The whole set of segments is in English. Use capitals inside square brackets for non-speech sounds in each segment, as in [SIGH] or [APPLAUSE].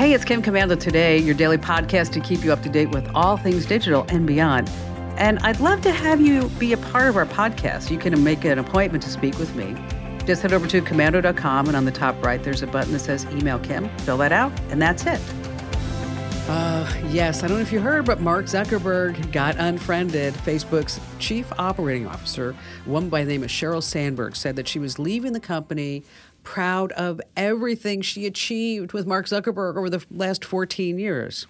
Hey, it's Kim Komando today, your daily podcast to keep you up to date with all things digital and beyond. And I'd love to have you be a part of our podcast. You can make an appointment to speak with me. Just head over to komando.com, and on the top right, there's a button that says Email Kim. Fill that out, and that's it. Uh, yes, I don't know if you heard, but Mark Zuckerberg got unfriended. Facebook's chief operating officer, one by the name of Sheryl Sandberg, said that she was leaving the company proud of everything she achieved with Mark Zuckerberg over the last 14 years.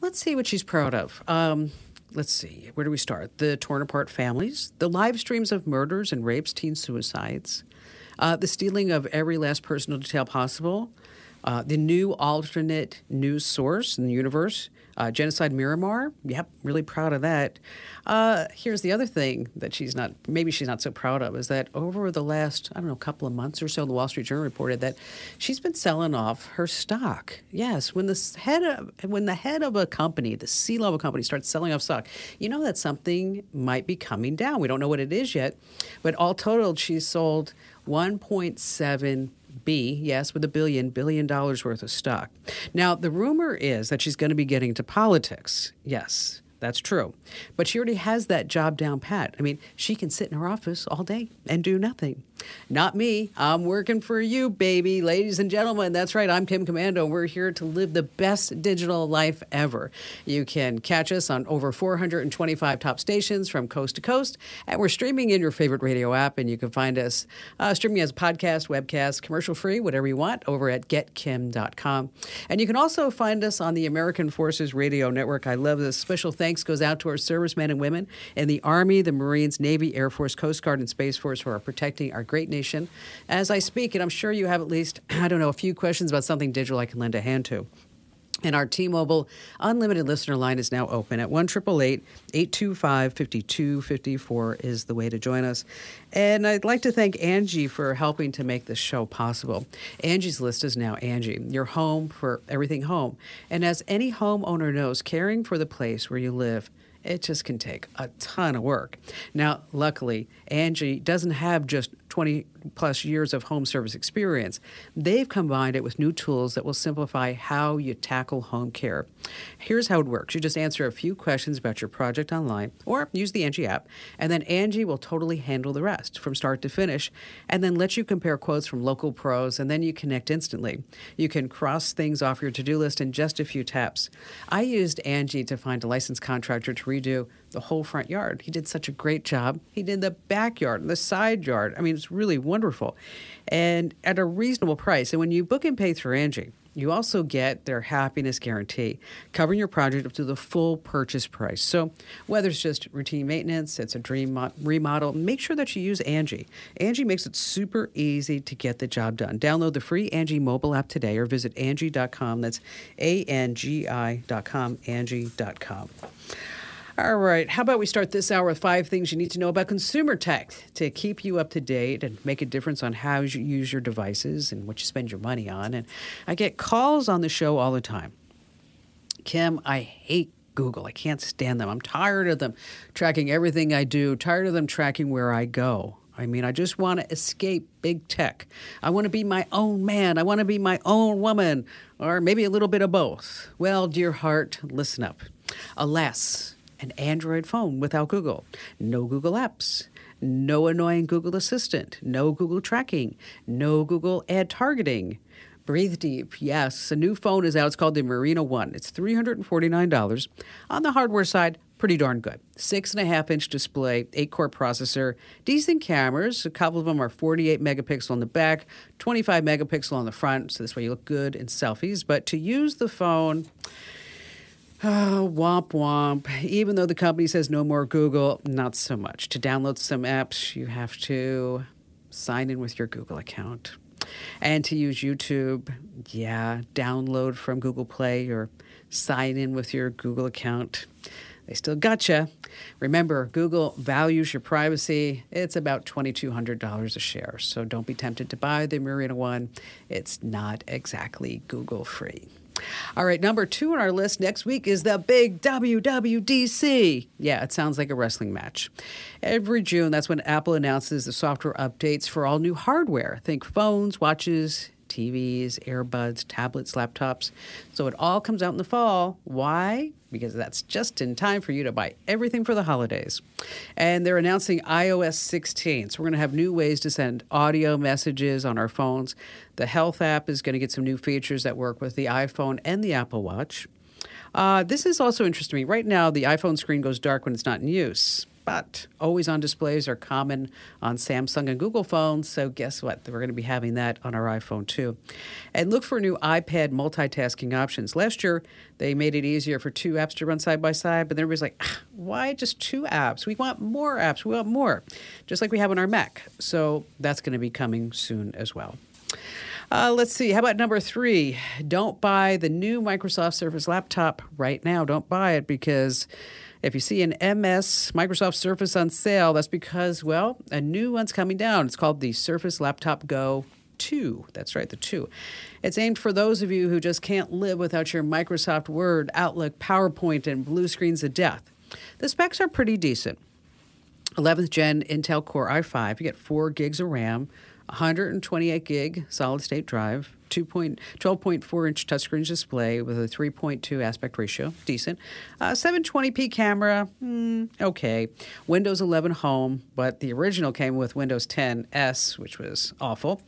Let's see what she's proud of. Um, let's see, where do we start? The torn apart families, the live streams of murders and rapes, teen suicides, uh, the stealing of every last personal detail possible, uh, the new alternate news source in the universe, uh, Genocide Myanmar. Yep, really proud of that. Uh, here's the other thing that she's not, maybe she's not so proud of, is that over the last, I don't know, couple of months or so, the Wall Street Journal reported that she's been selling off her stock. Yes, when the head of, when the head of a company, the C level company, starts selling off stock, you know that something might be coming down. We don't know what it is yet, but all totaled, she's sold 1.7 B, yes, with a billion, billion dollars worth of stock. Now, the rumor is that she's going to be getting into politics. Yes, that's true. But she already has that job down pat. I mean, she can sit in her office all day and do nothing. Not me. I'm working for you, baby. Ladies and gentlemen, that's right. I'm Kim Komando. We're here to live the best digital life ever. You can catch us on over 425 top stations from coast to coast, and we're streaming in your favorite radio app, and you can find us uh, streaming as podcast, webcast, commercial free, whatever you want, over at getkim.com. And you can also find us on the American Forces Radio Network. I love this. Special thanks goes out to our servicemen and women in the Army, the Marines, Navy, Air Force, Coast Guard, and Space Force who are protecting our great nation as I speak. And I'm sure you have at least, [CLEARS THROAT] I don't know, a few questions about something digital I can lend a hand to. And our T Mobile unlimited listener line is now open at 1 825 5254 is the way to join us. And I'd like to thank Angie for helping to make this show possible. Angie's List is now Angie, your home for everything home. And as any homeowner knows, caring for the place where you live it just can take a ton of work. Now, luckily, Angie doesn't have just 20 plus years of home service experience. They've combined it with new tools that will simplify how you tackle home care. Here's how it works you just answer a few questions about your project online or use the Angie app, and then Angie will totally handle the rest from start to finish and then let you compare quotes from local pros, and then you connect instantly. You can cross things off your to do list in just a few taps. I used Angie to find a licensed contractor to redo the whole front yard. He did such a great job. He did the backyard, and the side yard. I mean, it's really wonderful. And at a reasonable price. And when you book and pay through Angie, you also get their happiness guarantee, covering your project up to the full purchase price. So, whether it's just routine maintenance, it's a dream remodel, make sure that you use Angie. Angie makes it super easy to get the job done. Download the free Angie mobile app today or visit Angie.com. That's A N G I.com, Angie.com. All right. How about we start this hour with five things you need to know about consumer tech to keep you up to date and make a difference on how you use your devices and what you spend your money on. And I get calls on the show all the time. Kim, I hate Google. I can't stand them. I'm tired of them tracking everything I do, tired of them tracking where I go. I mean, I just want to escape big tech. I want to be my own man. I want to be my own woman, or maybe a little bit of both. Well, dear heart, listen up. Alas, an Android phone without Google, no Google Apps, no annoying Google Assistant, no Google tracking, no Google ad targeting. Breathe deep. Yes, a new phone is out. It's called the Murena One. It's $349. On the hardware side, pretty darn good. Six and a half inch display, eight core processor, decent cameras. A couple of them are 48 megapixel on the back, 25 megapixel on the front. So this way you look good in selfies. But to use the phone, Oh, [SIGHS] womp womp. Even though the company says no more Google, not so much. To download some apps, you have to sign in with your Google account. And to use YouTube, yeah, download from Google Play or sign in with your Google account. They still gotcha. Remember, Google values your privacy. It's about $2,200 a share. So don't be tempted to buy the Murena one. It's not exactly Google free. All right, number two on our list next week is the big WWDC. Yeah, it sounds like a wrestling match. Every June, that's when Apple announces the software updates for all new hardware. Think phones, watches, TVs, earbuds, tablets, laptops. So it all comes out in the fall. Why? Because that's just in time for you to buy everything for the holidays. And they're announcing iOS 16. So we're going to have new ways to send audio messages on our phones. The Health app is going to get some new features that work with the iPhone and the Apple Watch. Uh, this is also interesting to me. Right now, the iPhone screen goes dark when it's not in use, but always on displays are common on Samsung and Google phones. So, guess what? We're going to be having that on our iPhone too. And look for new iPad multitasking options. Last year, they made it easier for two apps to run side by side, but then everybody's like, ah, why just two apps? We want more apps. We want more, just like we have on our Mac. So, that's going to be coming soon as well. Uh, let's see. How about number three? Don't buy the new Microsoft Surface laptop right now. Don't buy it because if you see an MS Microsoft Surface on sale, that's because, well, a new one's coming down. It's called the Surface Laptop Go 2. That's right, the 2. It's aimed for those of you who just can't live without your Microsoft Word, Outlook, PowerPoint, and blue screens of death. The specs are pretty decent. 11th gen Intel Core i5, you get 4 gigs of RAM. 128 gig solid state drive, 12.4 inch touchscreen display with a 3.2 aspect ratio, decent. Uh, 720p camera, mm, okay. Windows 11 Home, but the original came with Windows 10 S, which was awful.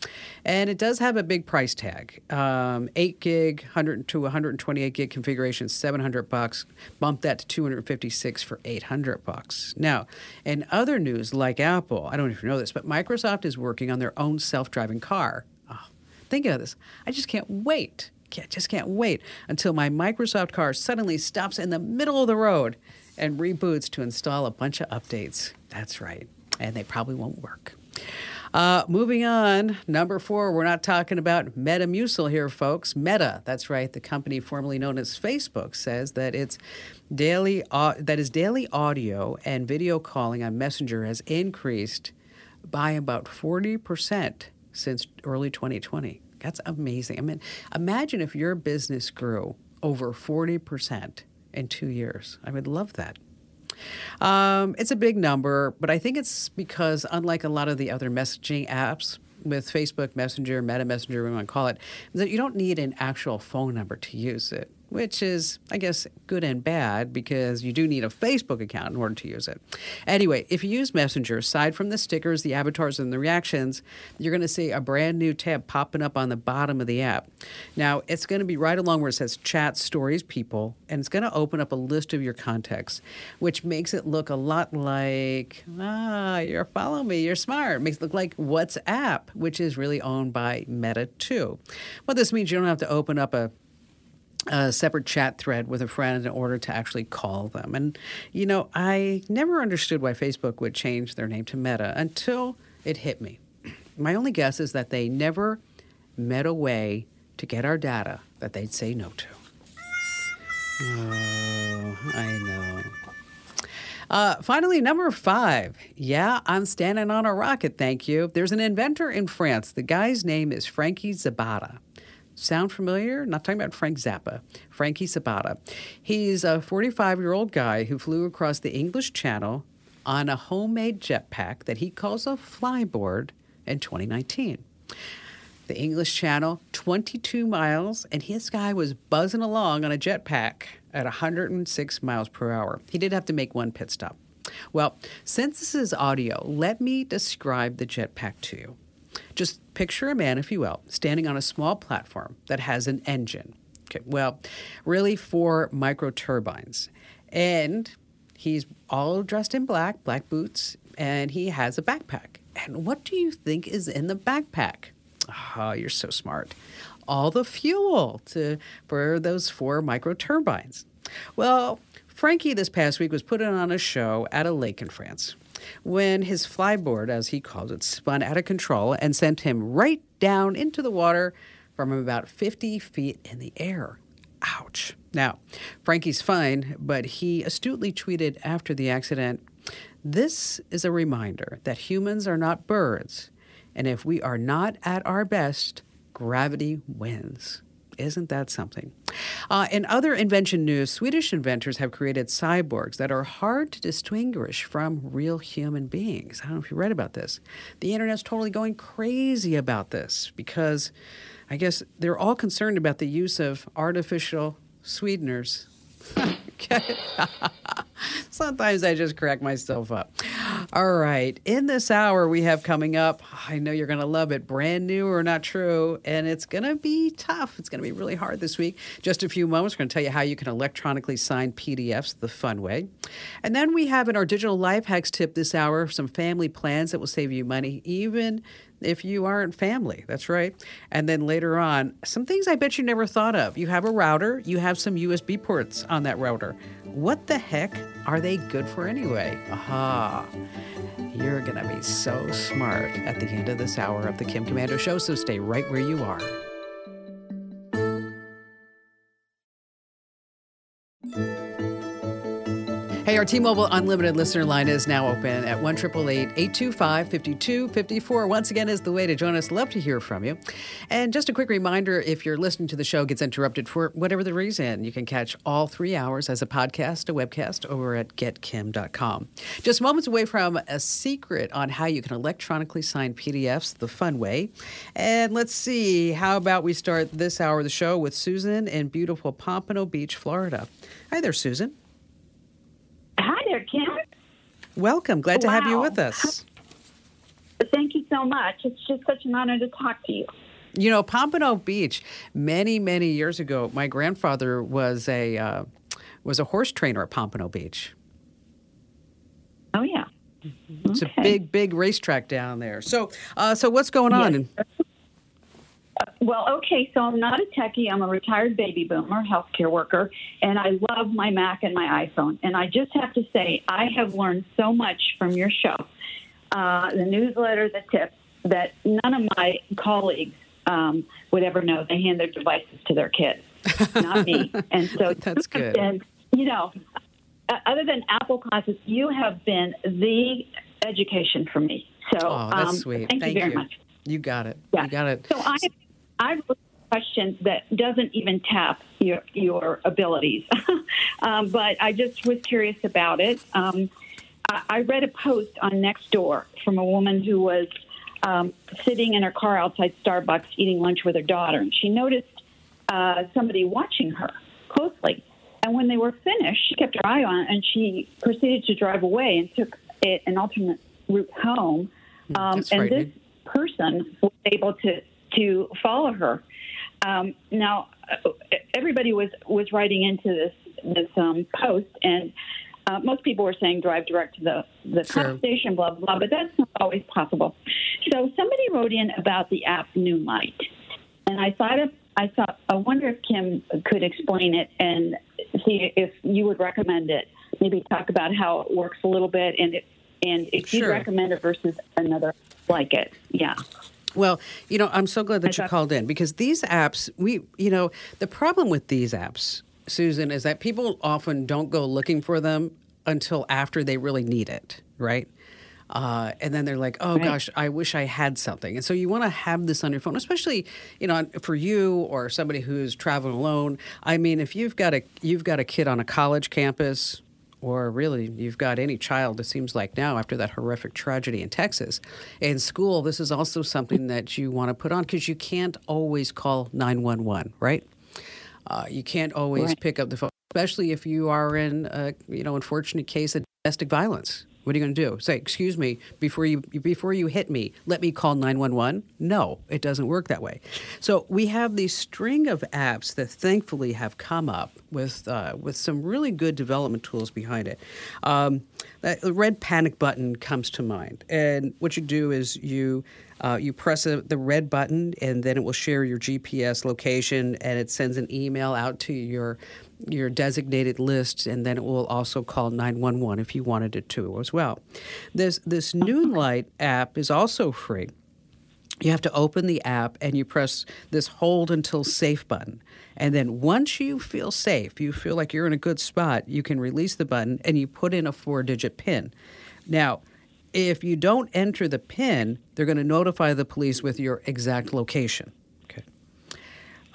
And it does have a big price tag um, 8 gig, 100 to 128 gig configuration, 700 bucks. Bump that to 256 for 800 bucks. Now, in other news like Apple, I don't know if you know this, but Microsoft is working on their own self driving car thinking of this. I just can't wait. Can't, just can't wait until my Microsoft car suddenly stops in the middle of the road and reboots to install a bunch of updates. That's right. And they probably won't work. Uh, moving on, number four, we're not talking about Metamucil here, folks. Meta, that's right, the company formerly known as Facebook, says that its daily uh, that is daily audio and video calling on Messenger has increased by about forty percent since early 2020. That's amazing. I mean, imagine if your business grew over 40% in two years. I would love that. Um, it's a big number, but I think it's because, unlike a lot of the other messaging apps, with Facebook Messenger, Meta Messenger, we want to call it, that you don't need an actual phone number to use it which is, I guess, good and bad because you do need a Facebook account in order to use it. Anyway, if you use Messenger, aside from the stickers, the avatars, and the reactions, you're going to see a brand new tab popping up on the bottom of the app. Now, it's going to be right along where it says chat, stories, people, and it's going to open up a list of your contacts, which makes it look a lot like, ah, you're following me, you're smart. It makes it look like WhatsApp, which is really owned by Meta too. What this means, you don't have to open up a a separate chat thread with a friend in order to actually call them. And, you know, I never understood why Facebook would change their name to Meta until it hit me. My only guess is that they never met a way to get our data that they'd say no to. Oh, I know. Uh, finally, number five. Yeah, I'm standing on a rocket, thank you. There's an inventor in France. The guy's name is Frankie Zapata. Sound familiar? Not talking about Frank Zappa, Frankie Zapata. He's a 45 year old guy who flew across the English Channel on a homemade jetpack that he calls a flyboard in 2019. The English Channel, 22 miles, and his guy was buzzing along on a jetpack at 106 miles per hour. He did have to make one pit stop. Well, since this is audio, let me describe the jetpack to you. Just picture a man, if you will, standing on a small platform that has an engine. Okay, well, really four micro turbines. And he's all dressed in black, black boots, and he has a backpack. And what do you think is in the backpack? Oh, you're so smart. All the fuel to for those four micro turbines. Well, Frankie this past week was putting on a show at a lake in France when his flyboard, as he calls it, spun out of control and sent him right down into the water from about 50 feet in the air. Ouch. Now, Frankie's fine, but he astutely tweeted after the accident This is a reminder that humans are not birds, and if we are not at our best, gravity wins. Isn't that something? Uh, in other invention news, Swedish inventors have created cyborgs that are hard to distinguish from real human beings. I don't know if you read about this. The internet's totally going crazy about this because I guess they're all concerned about the use of artificial sweeteners. [LAUGHS] [LAUGHS] Sometimes I just crack myself up. All right. In this hour, we have coming up, I know you're going to love it, brand new or not true. And it's going to be tough. It's going to be really hard this week. Just a few moments, we're going to tell you how you can electronically sign PDFs the fun way. And then we have in our digital life hacks tip this hour some family plans that will save you money, even if you aren't family. That's right. And then later on, some things I bet you never thought of. You have a router, you have some USB ports on that router. What the heck are they good for anyway? Aha. You're going to be so smart at the end of this hour of the Kim Komando Show, so stay right where you are. Hey, our T-Mobile Unlimited listener line is now open at 1 825 5254 Once again is the way to join us. Love to hear from you. And just a quick reminder, if you're listening to the show gets interrupted for whatever the reason, you can catch all three hours as a podcast, a webcast over at getkim.com. Just moments away from a secret on how you can electronically sign PDFs the fun way. And let's see, how about we start this hour of the show with Susan in beautiful Pompano Beach, Florida. Hi there, Susan. There, Kim. Welcome. Glad to have you with us. Thank you so much. It's just such an honor to talk to you. You know, Pompano Beach. Many, many years ago, my grandfather was a uh, was a horse trainer at Pompano Beach. Oh yeah, it's okay. a big, big racetrack down there. So, uh, so what's going on? Yes. Well, okay, so I'm not a techie. I'm a retired baby boomer, healthcare worker, and I love my Mac and my iPhone. And I just have to say, I have learned so much from your show, uh, the newsletter, the tips, that none of my colleagues um, would ever know. They hand their devices to their kids, not me. [LAUGHS] And so that's good. And, you know, other than Apple classes, you have been the education for me. So oh, that's um, sweet. Thank, thank you very you. much. You got it. Yeah. You got it. So I I have a question that doesn't even tap your your abilities, [LAUGHS] um, but I just was curious about it. Um, I, I, read a post on Nextdoor from a woman who was um, sitting in her car outside Starbucks eating lunch with her daughter, and she noticed uh, somebody watching her closely. And when they were finished, she kept her eye on it, and she proceeded to drive away and took it an alternate route home. Hmm, um, and this person was able to to follow her. Um, now, everybody was was writing into this this um, post, and uh, most people were saying drive direct to the the sure. station, blah blah. But that's not always possible. So somebody wrote in about the app Noonlight, and I thought of I thought I wonder if Kim could explain it and see if you would recommend it. Maybe talk about how it works a little bit, and if and if sure. you'd recommend it versus another like it. Yeah. Well, you know, I'm so glad that you called in because these apps, we, you know, the problem with these apps, Susan, is that people often don't go looking for them until after they really need it, right? Uh, and then they're like, "Oh right. gosh, I wish I had something." And so you want to have this on your phone, especially you know for you or somebody who's traveling alone. I mean, if you've got a you've got a kid on a college campus or really you've got any child, it seems like now after that horrific tragedy in Texas, in school, this is also something that you want to put on because you can't always call 911, right? Uh, you can't always right. pick up the phone, especially if you are in a you know unfortunate case of domestic violence. What are you going to do? Say, "Excuse me, before you before you hit me, let me call 911?" No, it doesn't work that way. So, we have these string of apps that thankfully have come up with uh, with some really good development tools behind it. Um, the red panic button comes to mind, and what you do is you uh, you press a, the red button, and then it will share your GPS location, and it sends an email out to your your designated list, and then it will also call 911 if you wanted it to as well. This this Noonlight app is also free. You have to open the app and you press this hold until safe button. And then once you feel safe, you feel like you're in a good spot, you can release the button and you put in a four digit PIN. Now, if you don't enter the PIN, they're going to notify the police with your exact location.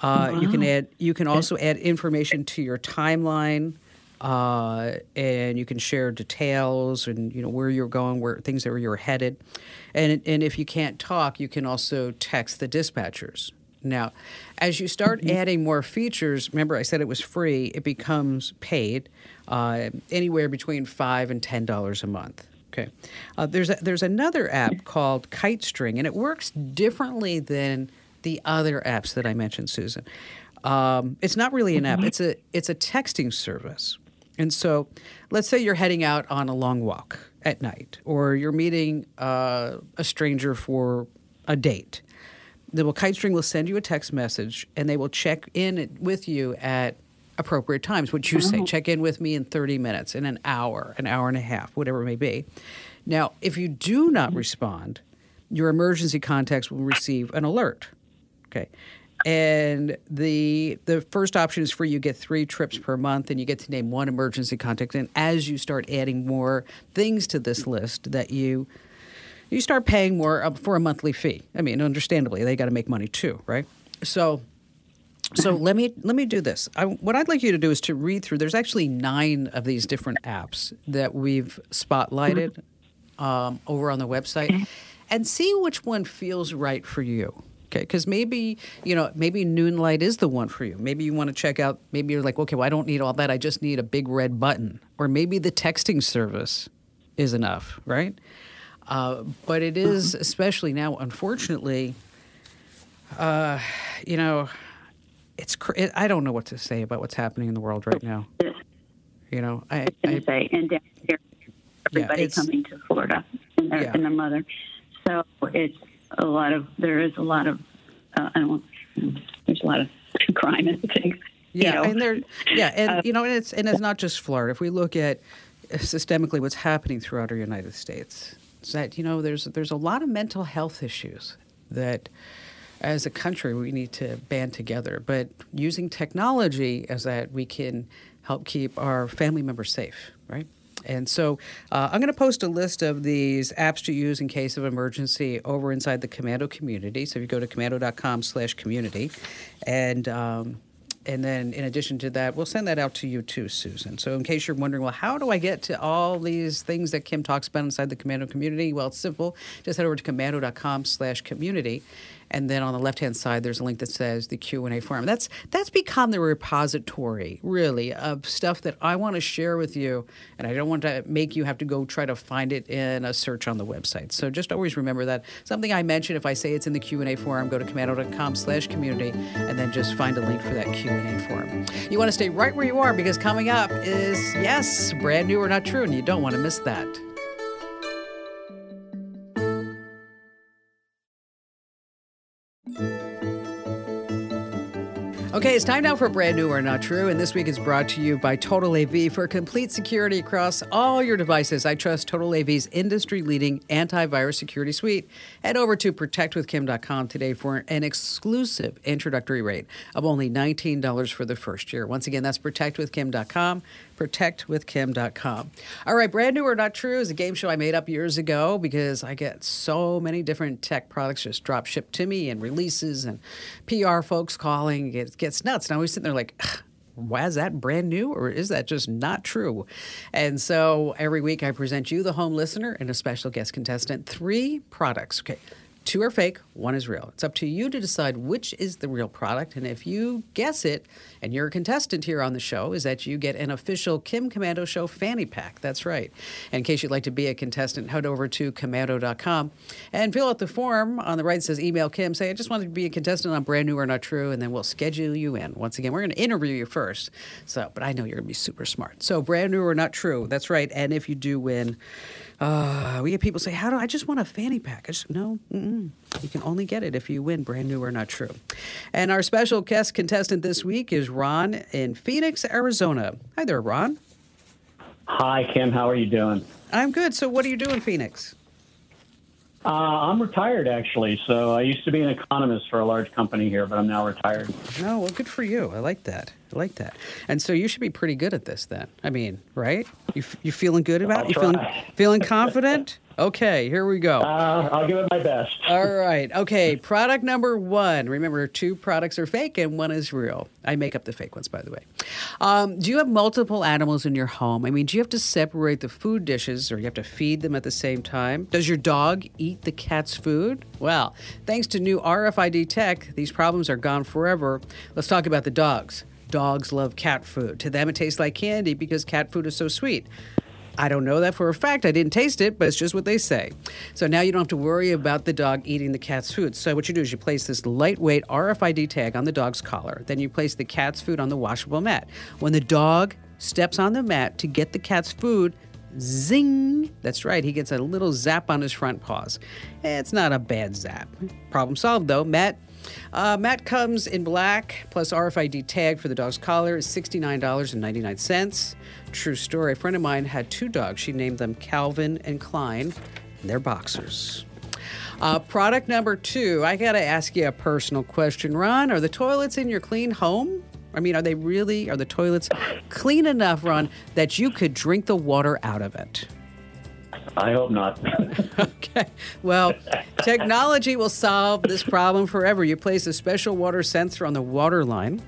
Uh, wow. You can add. You can also add information to your timeline, uh, and you can share details and you know where you're going, where things that you're headed, and and if you can't talk, you can also text the dispatchers. Now, as you start mm-hmm. adding more features, remember I said it was free, it becomes paid uh, anywhere between 5 and $10 a month. Okay. Uh, there's, a, there's another app called KiteString, and it works differently than the other apps that I mentioned, Susan. Um, it's not really an app, mm-hmm. it's a, it's a texting service. And so let's say you're heading out on a long walk at night, or you're meeting uh, a stranger for a date. The KiteString will send you a text message, and they will check in with you at appropriate times. What you say, mm-hmm. check in with me in 30 minutes, in an hour, an hour and a half, whatever it may be. Now, if you do not respond, your emergency contacts will receive an alert. Okay. And the the first option is for you get three trips per month, and you get to name one emergency contact. And as you start adding more things to this list, that you you start paying more for a monthly fee. I mean, understandably, they got to make money too, right? So so [CLEARS THROAT] let me let me do this. I, what I'd like you to do is to read through. There's actually nine of these different apps that we've spotlighted um, over on the website, and see which one feels right for you. Okay, because maybe you know maybe Noonlight is the one for you. Maybe you want to check out. Maybe you're like, okay, well I don't need all that. I just need a big red button, or maybe the texting service is enough, right? Uh, but it is especially now, unfortunately. Uh, you know, it's it, I don't know what to say about what's happening in the world right now. You know, I, I say and down here, everybody yeah, coming to Florida and their, yeah. and their mother. So it's a lot of there is a lot of uh, I don't know, there's a lot of [LAUGHS] crime and things. Yeah, you know? and there yeah, and uh, you know, and it's and it's not just Florida. If we look at systemically what's happening throughout our United States, is that you know there's there's a lot of mental health issues that as a country we need to band together. But using technology as that we can help keep our family members safe, right? And so uh, I'm going to post a list of these apps to use in case of emergency over inside the Komando community. So if you go to komando.com slash community and um, and then in addition to that, we'll send that out to you too, Susan. So in case you're wondering, well, how do I get to all these things that Kim talks about inside the Komando community? Well, it's simple. Just head over to komando.com slash community and then on the left hand side there's a link that says the q&a forum. That's that's become the repository really of stuff that i want to share with you. And i don't want to make you have to go try to find it in a search on the website. So just always remember that. Something i mention if i say it's in the q&a forum go to komando.com slash community and then just find a link for that q&a forum. You want to stay right where you are because coming up is yes brand new or not true and you don't want to miss that it's time now for Brand New or Not True, and this week is brought to you by Total AV. For complete security across all your devices, I trust Total AV's industry leading antivirus security suite. Head over to protectwithkim.com today for an exclusive introductory rate of only $19 for the first year. Once again, that's protectwithkim.com protectwithkim.com. All right, brand new or not true is a game show I made up years ago because I get so many different tech products just drop shipped to me and releases and PR folks calling. It gets nuts. And I sit there like, why is that brand new or is that just not true? And so every week I present you, the home listener, and a special guest contestant, three products. Okay. Two are fake, one is real. It's up to you to decide which is the real product. And if you guess it, and you're a contestant here on the show, is that you get an official Kim Komando Show fanny pack. That's right. And in case you'd like to be a contestant, head over to komando.com and fill out the form. On the right, says email Kim. Say, I just wanted to be a contestant on Brand New or Not True, and then we'll schedule you in. Once again, we're going to interview you first. So, but I know you're going to be super smart. So, Brand New or Not True. That's right. And if you do win, uh, we get people say, "How do I just want a fanny pack?" I just, no, mm-mm. you can only get it if you win. Brand new or not true. And our special guest contestant this week is Ron in Phoenix, Arizona. Hi there, Ron. Hi, Kim. How are you doing? I'm good. So, what do you do in Phoenix? Uh, I'm retired, actually. So I used to be an economist for a large company here, but I'm now retired. Oh, well, good for you. I like that. I like that. And so you should be pretty good at this then. I mean, right? You you feeling good about it? You feeling feeling confident? Okay, here we go. Uh, I'll give it my best. [LAUGHS] All right. Okay. Product number one. Remember, two products are fake and one is real. I make up the fake ones, by the way. Um, do you have multiple animals in your home? I mean, do you have to separate the food dishes or you have to feed them at the same time? Does your dog eat the cat's food? Well, thanks to new RFID tech, these problems are gone forever. Let's talk about the dogs. Dogs love cat food. To them, it tastes like candy because cat food is so sweet. I don't know that for a fact. I didn't taste it, but it's just what they say. So now you don't have to worry about the dog eating the cat's food. So what you do is you place this lightweight RFID tag on the dog's collar. Then you place the cat's food on the washable mat. When the dog steps on the mat to get the cat's food, zing. That's right, he gets a little zap on his front paws. It's not a bad zap. Problem solved though. Matt uh, Matt comes in black plus RFID tag for the dog's collar is $69.99. True story. A friend of mine had two dogs. She named them Calvin and Klein. And they're boxers. Uh, product number two. I got to ask you a personal question, Ron. Are the toilets in your clean home? I mean, are they really, are the toilets clean enough, Ron, that you could drink the water out of it? I hope not. [LAUGHS] okay. Well, technology will solve this problem forever. You place a special water sensor on the water line.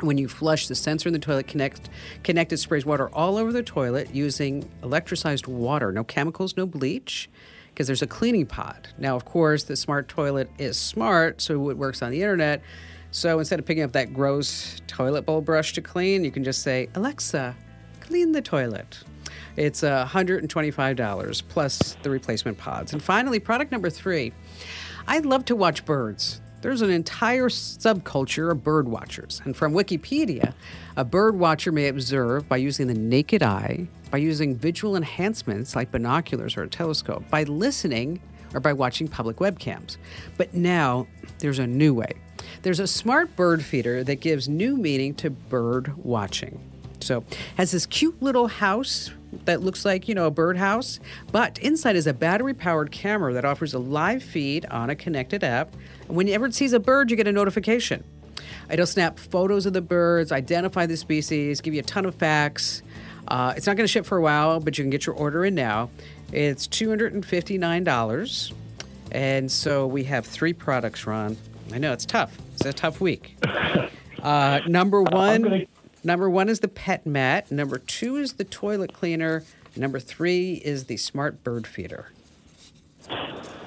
When you flush, the sensor in the toilet connect, connected sprays water all over the toilet using electricized water. No chemicals, no bleach, because there's a cleaning pod. Now, of course, the smart toilet is smart, so it works on the internet. So instead of picking up that gross toilet bowl brush to clean, you can just say, Alexa, clean the toilet. It's uh, $125 plus the replacement pods. And finally, product number three I love to watch birds. There's an entire subculture of bird watchers. And from Wikipedia, a bird watcher may observe by using the naked eye, by using visual enhancements like binoculars or a telescope, by listening, or by watching public webcams. But now there's a new way. There's a smart bird feeder that gives new meaning to bird watching. So, has this cute little house that looks like, you know, a birdhouse, but inside is a battery powered camera that offers a live feed on a connected app. And whenever it sees a bird, you get a notification. It'll snap photos of the birds, identify the species, give you a ton of facts. Uh, it's not going to ship for a while, but you can get your order in now. It's $259. And so we have three products, Ron. I know it's tough. It's a tough week. [LAUGHS] Uh, number one. Number one is the pet mat. Number two is the toilet cleaner. Number three is the smart bird feeder.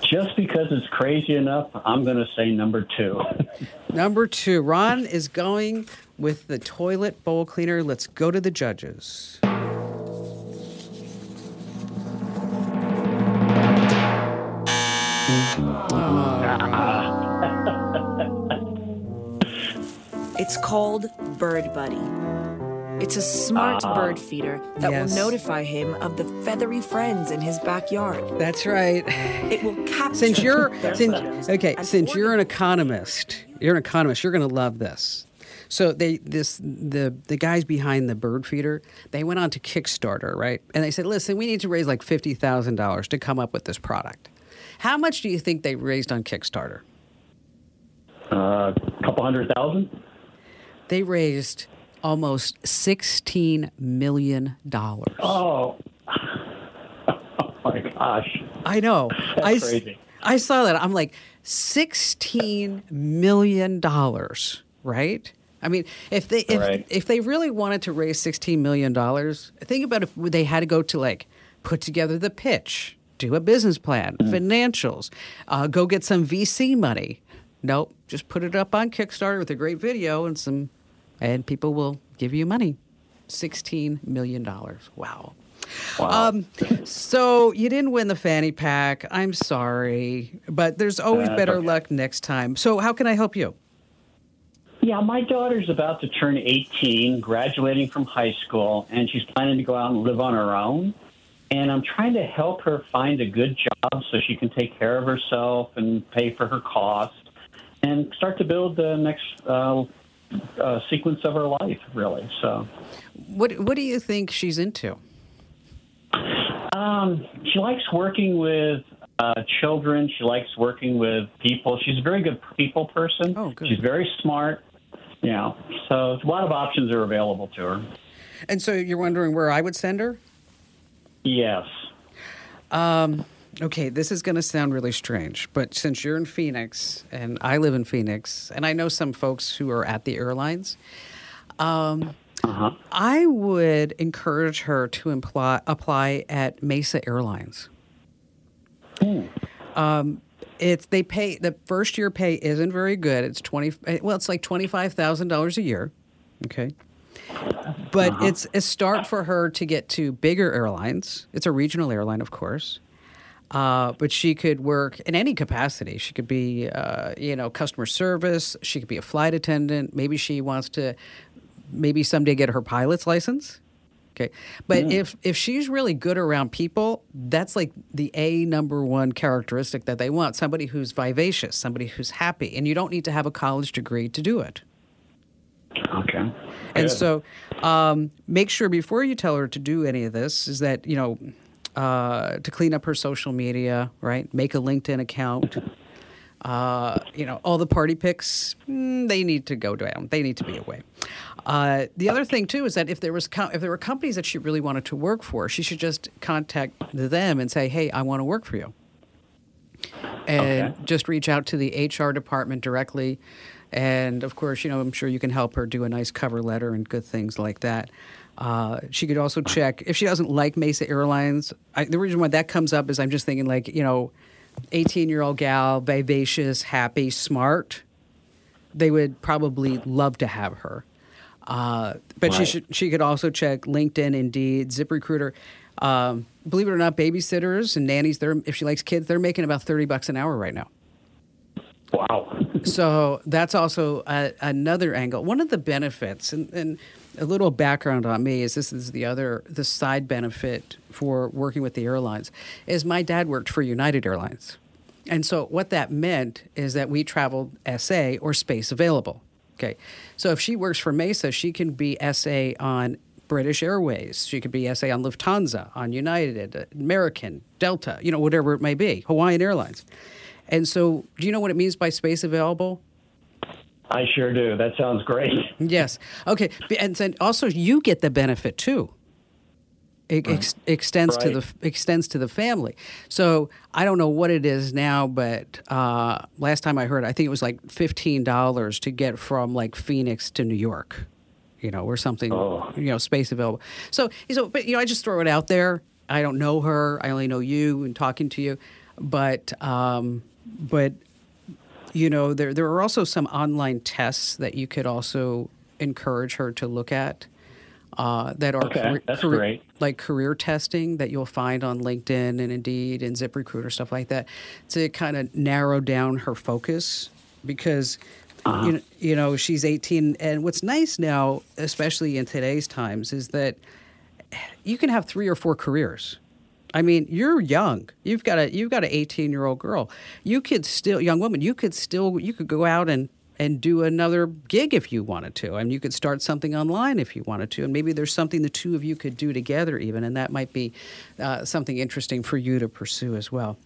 Just because it's crazy enough, I'm going to say number two. [LAUGHS] number two. Ron is going with the toilet bowl cleaner. Let's go to the judges. It's called Bird Buddy. It's a smart uh, bird feeder that yes. will notify him of the feathery friends in his backyard. That's right. It will capture since you're since, okay since you're an economist. You're an economist. You're going to love this. So they this the the guys behind the bird feeder they went on to Kickstarter right and they said listen we need to raise like fifty thousand dollars to come up with this product. How much do you think they raised on Kickstarter? A uh, couple hundred thousand they raised almost $16 million. Oh. [LAUGHS] oh my gosh. I know. That's I, crazy. I saw that. I'm like, $16 million, right? I mean, if they if, right. if they really wanted to raise $16 million, think about if they had to go to like put together the pitch, do a business plan, mm. financials, uh, go get some VC money. Nope, just put it up on Kickstarter with a great video and some and people will give you money. $16 million. Wow. Wow. Um, so you didn't win the fanny pack. I'm sorry, but there's always uh, better okay. luck next time. So how can I help you? Yeah, my daughter's about to turn 18, graduating from high school, and she's planning to go out and live on her own. And I'm trying to help her find a good job so she can take care of herself and pay for her costs and start to build the next uh, uh, sequence of her life, really. So, what what do you think she's into? Um, she likes working with uh, children. She likes working with people. She's a very good people person. Oh, good. She's very smart. You know, so a lot of options are available to her. And so you're wondering where I would send her? Yes. Um, okay, this is going to sound really strange, but since you're in Phoenix and I live in Phoenix, and I know some folks who are at the airlines, um, uh-huh. I would encourage her to imply, apply at Mesa Airlines. Hmm. Um, it's they pay the first year pay isn't very good. It's twenty well, it's like twenty five thousand dollars a year. Okay. But uh-huh. it's a start for her to get to bigger airlines. It's a regional airline, of course. Uh, but she could work in any capacity. She could be, uh, you know, customer service. She could be a flight attendant. Maybe she wants to, maybe someday get her pilot's license. Okay, but mm. if if she's really good around people, that's like the a number one characteristic that they want. Somebody who's vivacious, somebody who's happy, and you don't need to have a college degree to do it. Okay. And so, um, make sure before you tell her to do any of this is that you know uh, to clean up her social media, right? Make a LinkedIn account. Uh, you know, all the party pics, mm, they need to go down. They need to be away. Uh, the other thing too is that if there was com- if there were companies that she really wanted to work for, she should just contact them and say, "Hey, I want to work for you," and okay. just reach out to the HR department directly. And of course, you know, I'm sure you can help her do a nice cover letter and good things like that. Uh, she could also check if she doesn't like Mesa Airlines. I, the reason why that comes up is I'm just thinking like you know 18 year old gal, vivacious, happy, smart, they would probably love to have her. Uh, but right. she should she could also check LinkedIn, Indeed, ZipRecruiter. Um, believe it or not, babysitters and nannies, they're if she likes kids, they're making about 30 bucks an hour right now. Wow. so that's also a, another angle. One of the benefits, and, and a little background on me is this is the other the side benefit for working with the airlines is my dad worked for United Airlines. And so what that meant is that we traveled SA or space available. Okay. So if she works for Mesa, she can be SA on British Airways. She could be SA on Lufthansa, on United, American, Delta, you know, whatever it may be, Hawaiian Airlines. And so, do you know what it means by space available? I sure do. That sounds great. [LAUGHS] yes. Okay. And then also, you get the benefit too. It ex- extends right. to the extends to the family. So I don't know what it is now, but uh, last time I heard, I think it was like fifteen dollars to get from like Phoenix to New York, you know, or something, oh. you know, space available. So, so, but you know, I just throw it out there. I don't know her. I only know you and talking to you, but um, but you know, there there are also some online tests that you could also encourage her to look at. Uh, that are okay, career, like career testing that you'll find on LinkedIn and Indeed and ZipRecruiter stuff like that to kind of narrow down her focus because uh-huh. you, know, you know she's 18 and what's nice now especially in today's times is that you can have three or four careers I mean, you're young. You've got a you've got an 18 year old girl. You could still young woman. You could still you could go out and and do another gig if you wanted to. I mean, you could start something online if you wanted to, and maybe there's something the two of you could do together, even, and that might be uh, something interesting for you to pursue as well.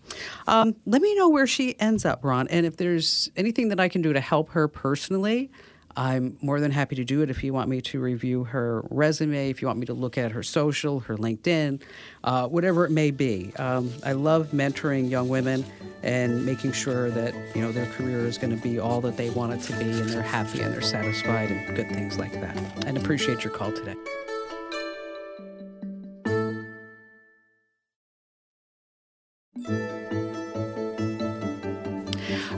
Um, let me know where she ends up, Ron, and if there's anything that I can do to help her personally. I'm more than happy to do it if you want me to review her resume, if you want me to look at her social, her LinkedIn, uh, whatever it may be. Um, I love mentoring young women and making sure that you know their career is going to be all that they want it to be, and they're happy and they're satisfied and good things like that. And appreciate your call today.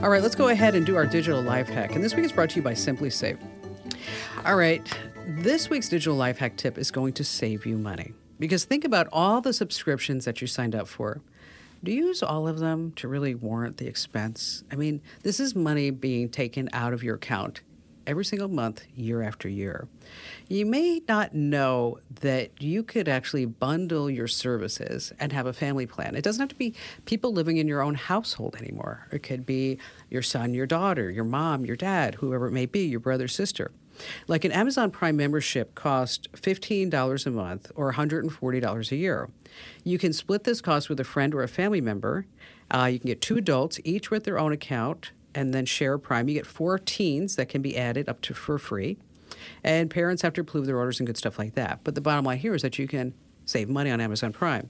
All right, let's go ahead and do our digital life hack. And this week is brought to you by SimpliSafe. All right, this week's digital life hack tip is going to save you money. Because think about all the subscriptions that you signed up for. Do you use all of them to really warrant the expense? I mean, this is money being taken out of your account every single month, year after year. You may not know that you could actually bundle your services and have a family plan. It doesn't have to be people living in your own household anymore. It could be your son, your daughter, your mom, your dad, whoever it may be, your brother, sister. Like an Amazon Prime membership costs $15 a month or $140 a year. You can split this cost with a friend or a family member. Uh, you can get two adults, each with their own account and then share Prime. You get four teens that can be added up to for free. And parents have to approve their orders and good stuff like that. But the bottom line here is that you can save money on Amazon Prime.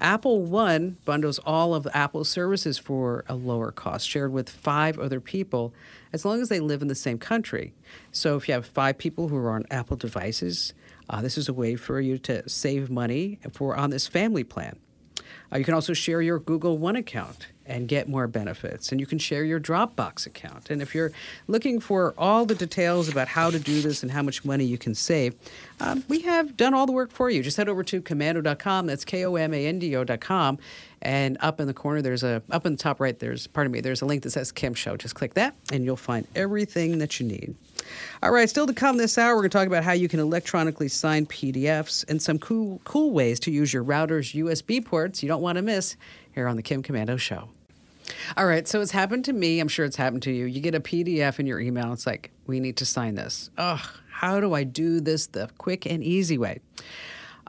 Apple One bundles all of Apple's services for a lower cost, shared with five other people, as long as they live in the same country. So if you have five people who are on Apple devices, uh, this is a way for you to save money for on this family plan. Uh, you can also share your Google One account and get more benefits. And you can share your Dropbox account. And if you're looking for all the details about how to do this and how much money you can save, um, we have done all the work for you. Just head over to komando.com. That's K O M A N D O.com. And up in the corner, there's a, up in the top right, there's, pardon me, there's a link that says Kim Show. Just click that and you'll find everything that you need. All right, still to come this hour, we're going to talk about how you can electronically sign PDFs and some cool, cool ways to use your router's USB ports you don't want to miss here on the Kim Komando Show. All right, so it's happened to me. I'm sure it's happened to you. You get a PDF in your email. It's like, we need to sign this. Ugh, how do I do this the quick and easy way?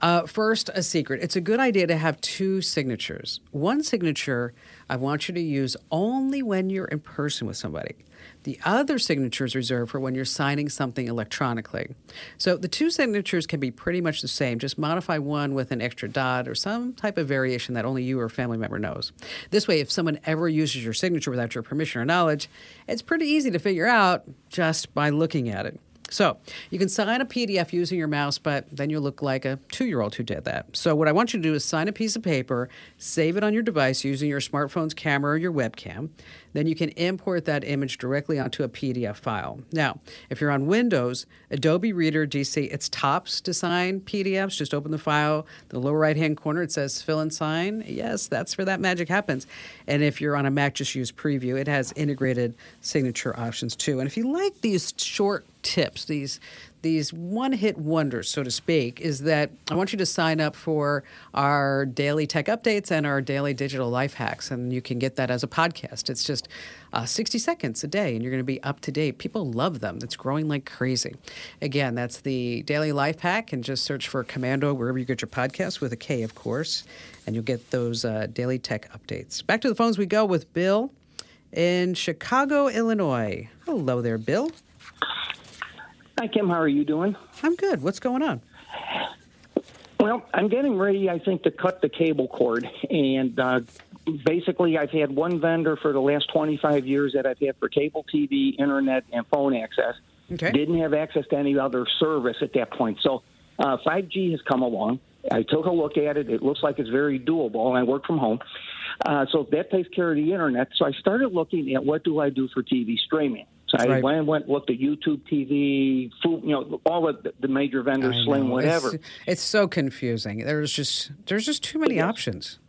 Uh, first, a secret. It's a good idea to have two signatures. One signature I want you to use only when you're in person with somebody. The other signature is reserved for when you're signing something electronically. So the two signatures can be pretty much the same, just modify one with an extra dot or some type of variation that only you or a family member knows. This way, if someone ever uses your signature without your permission or knowledge, it's pretty easy to figure out just by looking at it. So you can sign a PDF using your mouse, but then you look like a two year old who did that. So, what I want you to do is sign a piece of paper, save it on your device using your smartphone's camera or your webcam. Then you can import that image directly onto a PDF file. Now, if you're on Windows, Adobe Reader DC, it's tops to sign PDFs. Just open the file, the lower right hand corner, it says fill and sign. Yes, that's where that magic happens. And if you're on a Mac, just use Preview. It has integrated signature options too. And if you like these short tips, these these one hit wonders, so to speak, is that I want you to sign up for our daily tech updates and our daily digital life hacks. And you can get that as a podcast. It's just uh, 60 seconds a day, and you're going to be up to date. People love them, it's growing like crazy. Again, that's the daily life hack, and just search for Komando wherever you get your podcast with a K, of course, and you'll get those uh, daily tech updates. Back to the phones we go with Bill in Chicago, Illinois. Hello there, Bill. Hi, Kim. How are you doing? I'm good. What's going on? Well, I'm getting ready, I think, to cut the cable cord. And uh, basically, I've had one vendor for the last 25 years that I've had for cable TV, internet, and phone access. Okay. Didn't have access to any other service at that point. So uh, 5G has come along. I took a look at it. It looks like it's very doable. I work from home. Uh, so that takes care of the internet. So I started looking at what do I do for TV streaming. So I right. went and went looked at YouTube TV, Fubo, you know, all of the major vendors, Sling, whatever. It's, it's, so confusing. There's just there's just too many yes. options.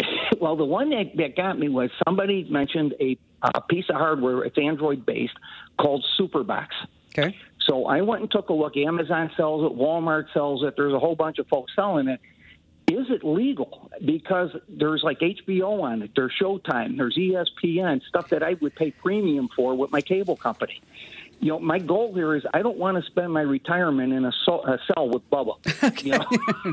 [LAUGHS] well, the one that, that got me was somebody mentioned a, a piece of hardware. It's Android based called Superbox. Okay. So I went and took a look. Amazon sells it. Walmart sells it. There's a whole bunch of folks selling it is it legal? Because there's like HBO on it, there's Showtime, there's ESPN, stuff that I would pay premium for with my cable company. You know, my goal here is I don't want to spend my retirement in a, so- a cell with Bubba. [LAUGHS] You know?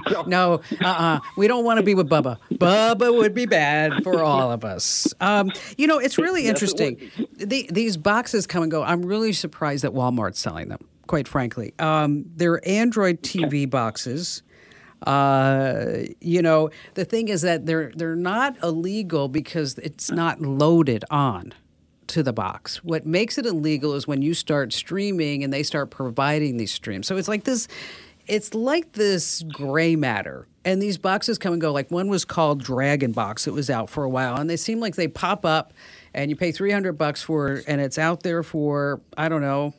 [LAUGHS] so. no, uh-uh. We don't want to be with Bubba. Bubba would be bad for [LAUGHS] all of us. Um, you know, it's really interesting. The, these boxes come and go. I'm really surprised that Walmart's selling them quite frankly. Um, they're Android TV boxes. Uh, you know, the thing is that they're they're not illegal because it's not loaded on to the box. What makes it illegal is when you start streaming and they start providing these streams. So it's like this it's like this gray matter. And these boxes come and go. Like one was called Dragon Box. It was out for a while and they seem like they pop up and you pay 300 bucks for it and it's out there for I don't know,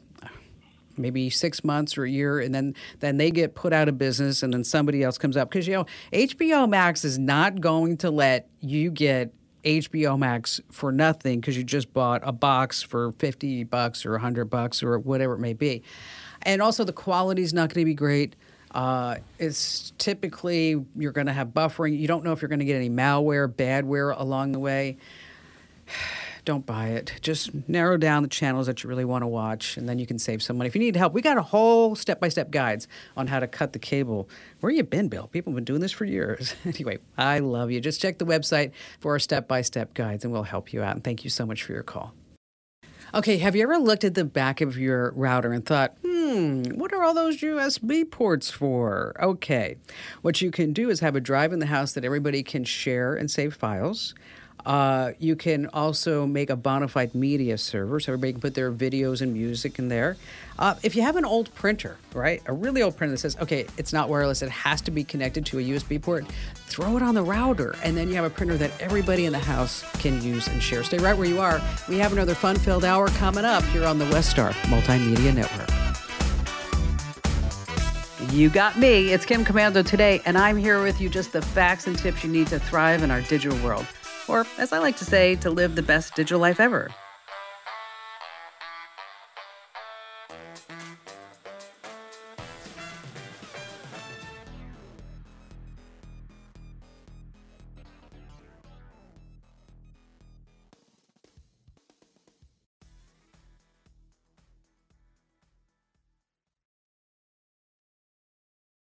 maybe six months or a year, and then then they get put out of business, and then somebody else comes up because you know HBO Max is not going to let you get HBO Max for nothing because you just bought a box for 50 bucks or 100 bucks or whatever it may be. And also, the quality is not going to be great. Uh, it's typically you're going to have buffering. You don't know if you're going to get any malware, badware along the way don't buy it. Just narrow down the channels that you really want to watch, and then you can save some money. If you need help, we got a whole step by step guides on how to cut the cable. Where you been, Bill? People have been doing this for years. [LAUGHS] anyway, I love you. Just check the website for our step by step guides, and we'll help you out. And thank you so much for your call. Okay, have you ever looked at the back of your router and thought, hmm, Hmm, what are all those USB ports for? Okay. What you can do is have a drive in the house that everybody can share and save files. Uh, you can also make a bona fide media server so everybody can put their videos and music in there. Uh, if you have an old printer, right, a really old printer that says, okay, it's not wireless, it has to be connected to a USB port, throw it on the router, and then you have a printer that everybody in the house can use and share. Stay right where you are. We have another fun filled hour coming up here on the WestStar Multimedia Network. You got me. It's Kim Komando today, and I'm here with you just the facts and tips you need to thrive in our digital world or as I like to say, to live the best digital life ever.